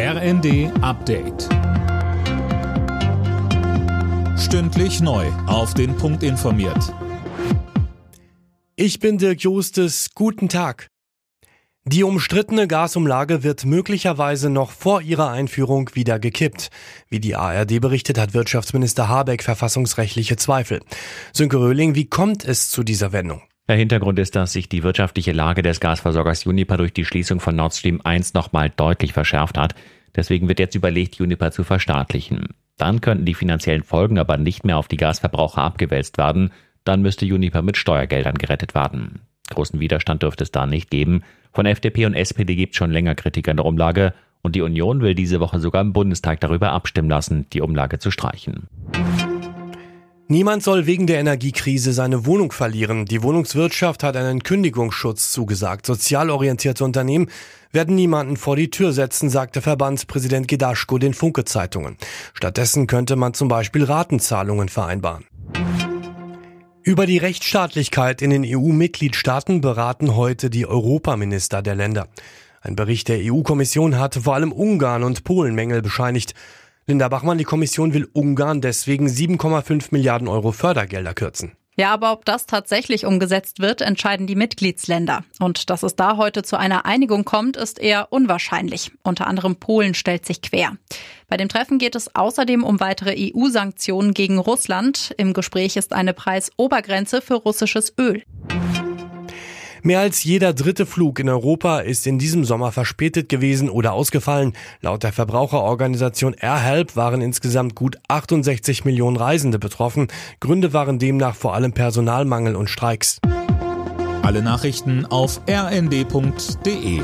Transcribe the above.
RND Update. Stündlich neu. Auf den Punkt informiert. Ich bin Dirk Jostes. Guten Tag. Die umstrittene Gasumlage wird möglicherweise noch vor ihrer Einführung wieder gekippt. Wie die ARD berichtet, hat Wirtschaftsminister Habeck verfassungsrechtliche Zweifel. Sönke Röhling, wie kommt es zu dieser Wendung? Der Hintergrund ist, dass sich die wirtschaftliche Lage des Gasversorgers Uniper durch die Schließung von Nord Stream 1 nochmal deutlich verschärft hat. Deswegen wird jetzt überlegt, Uniper zu verstaatlichen. Dann könnten die finanziellen Folgen aber nicht mehr auf die Gasverbraucher abgewälzt werden. Dann müsste Uniper mit Steuergeldern gerettet werden. Großen Widerstand dürfte es da nicht geben. Von FDP und SPD gibt es schon länger Kritik an der Umlage und die Union will diese Woche sogar im Bundestag darüber abstimmen lassen, die Umlage zu streichen. Niemand soll wegen der Energiekrise seine Wohnung verlieren. Die Wohnungswirtschaft hat einen Kündigungsschutz zugesagt. Sozial orientierte Unternehmen werden niemanden vor die Tür setzen, sagte Verbandspräsident Gedaschko den Funke-Zeitungen. Stattdessen könnte man zum Beispiel Ratenzahlungen vereinbaren. Über die Rechtsstaatlichkeit in den EU-Mitgliedstaaten beraten heute die Europaminister der Länder. Ein Bericht der EU-Kommission hatte vor allem Ungarn und Polen Mängel bescheinigt. Linda Bachmann, die Kommission will Ungarn deswegen 7,5 Milliarden Euro Fördergelder kürzen. Ja, aber ob das tatsächlich umgesetzt wird, entscheiden die Mitgliedsländer. Und dass es da heute zu einer Einigung kommt, ist eher unwahrscheinlich. Unter anderem Polen stellt sich quer. Bei dem Treffen geht es außerdem um weitere EU-Sanktionen gegen Russland. Im Gespräch ist eine Preisobergrenze für russisches Öl. Mehr als jeder dritte Flug in Europa ist in diesem Sommer verspätet gewesen oder ausgefallen. Laut der Verbraucherorganisation AirHelp waren insgesamt gut 68 Millionen Reisende betroffen. Gründe waren demnach vor allem Personalmangel und Streiks. Alle Nachrichten auf rnd.de